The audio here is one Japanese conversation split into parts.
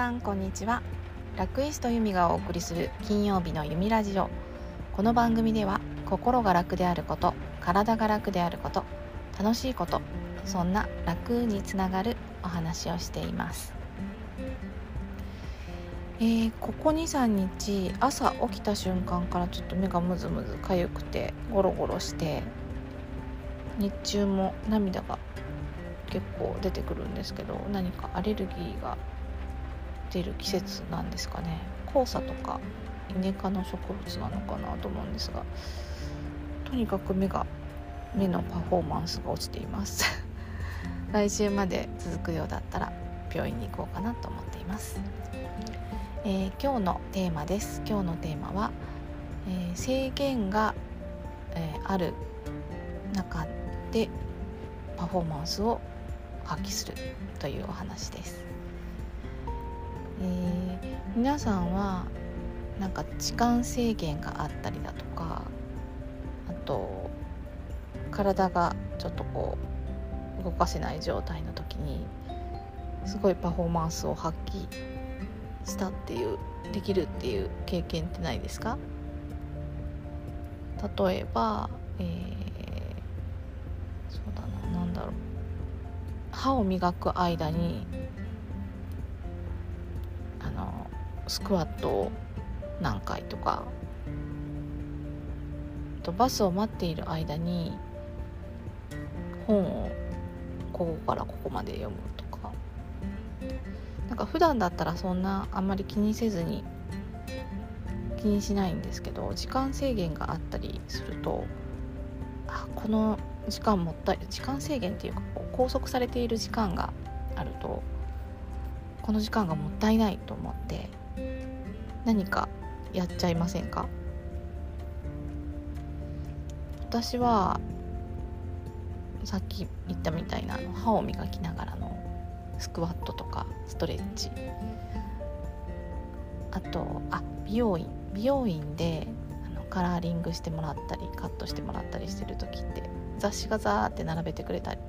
さんこんにちは。ラクイストユミがお送りする金曜日のユミラジオ。この番組では心が楽であること体が楽であること楽しいことそんな楽につながるお話をしています。えー、ここ23日朝起きた瞬間からちょっと目がムズムズかゆくてゴロゴロして日中も涙が結構出てくるんですけど何かアレルギーが出る季節なんですかね。黄砂とかイネ科の植物なのかなと思うんですがとにかく目が目のパフォーマンスが落ちています。来週まで続くようだったら病院に行こうかなと思っています、えー、今日のテーマです。今日のテーマは、えー、制限が、えー、ある中でパフォーマンスを発揮するというお話です、えー、皆さんはなんか時間制限があったりだとかあと体がちょっとこう動かせない状態の時にすごいパフォーマンスを発揮したっていうできるっていう経験ってないですか？例えば、えー、そうだな何だろう。歯を磨く間にスクワットを何回とか。とバスを待っている間に本をここからここまで読むとか。なんか普段だったらそんなあんまり気にせずに気にしないんですけど時間制限があったりするとあこの時間もったい時間制限っていうかこう拘束されている時間があるとこの時間がもったいないと思って何かやっちゃいませんか？私はさっき言ったみたいな歯を磨きながらのスクワットとかストレッチ。あとあ美容院。美容院であのカラーリングしてもらったりカットしてもらったりしてる時って雑誌がザーって並べてくれたり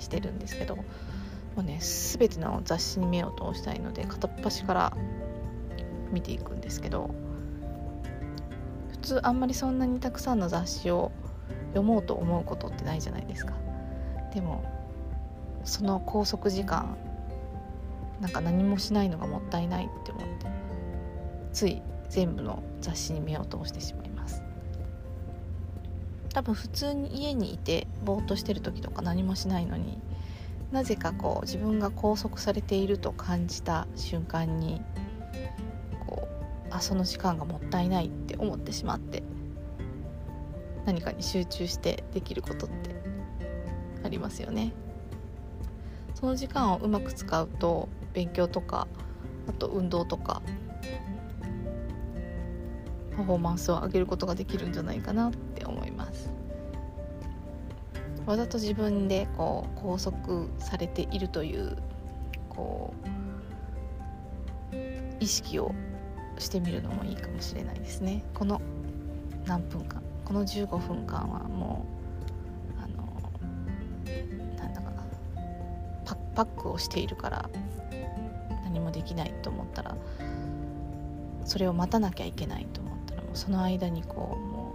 してるんですけどもうね全ての雑誌に目を通したいので片っ端から見ていくんですけど普通あんまりそんなにたくさんの雑誌を読もうと思うことってないじゃないですか。でもその拘束時間なんか何もしないのがもったいないって思ってつい全部の雑誌に目を通してしまいます。多分普通に家にいてぼーっとしてる時とか何もしないのになぜかこう自分が拘束されていると感じた瞬間にこうあその時間がもったいないって思ってしまって何かに集中してできることってありますよね。その時間をうまく使うと勉強とかあと運動とかパフォーマンスを上げることができるんじゃないかなって思いますわざと自分でこう拘束されているというこう意識をしてみるのもいいかもしれないですね。この何分間この15分間はもうあのなんだかなパパックをしているから何もできないと思ったらそれを待たなきゃいけないと思ったらもうその間にこうも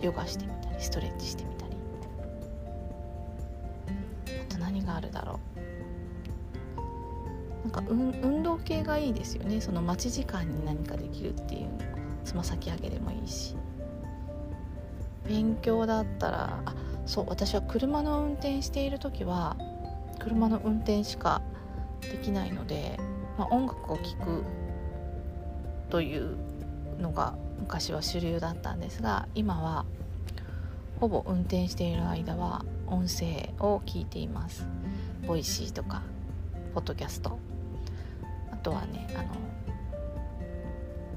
うヨガしてみたりストレッチしてみたりあるだろう。なんか運動系がいいですよね。その待ち時間に何かできるっていうつま先上げでもいいし。勉強だったらあそう私は車の運転している時は車の運転しかできないので、まあ、音楽を聴くというのが昔は主流だったんですが今はほぼ運転している間は音声を聞いています。ボイシーとかポッドキャスト。あとはねあの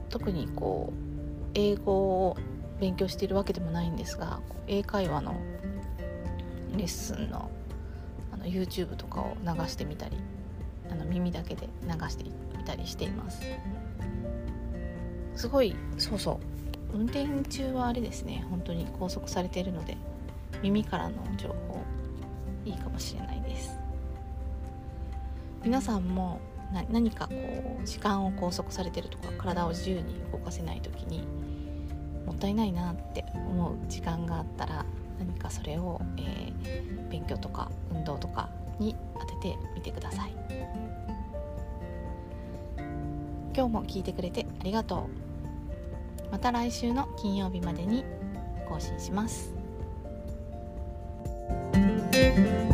特にこう英語を勉強しているわけでもないんですが英会話のレッスンのあの YouTube とかを流してみたりあの耳だけで流してみたりしています。すごいそうそう運転中はあれですね本当に拘束されているので耳からの情報いいかもしれないです。皆さんも何かこう時間を拘束されてるとか体を自由に動かせない時にもったいないなって思う時間があったら何かそれを、えー、勉強とか運動とかに当ててみてください。今日も聞いてくれてありがとう。また来週の金曜日までに更新します。Música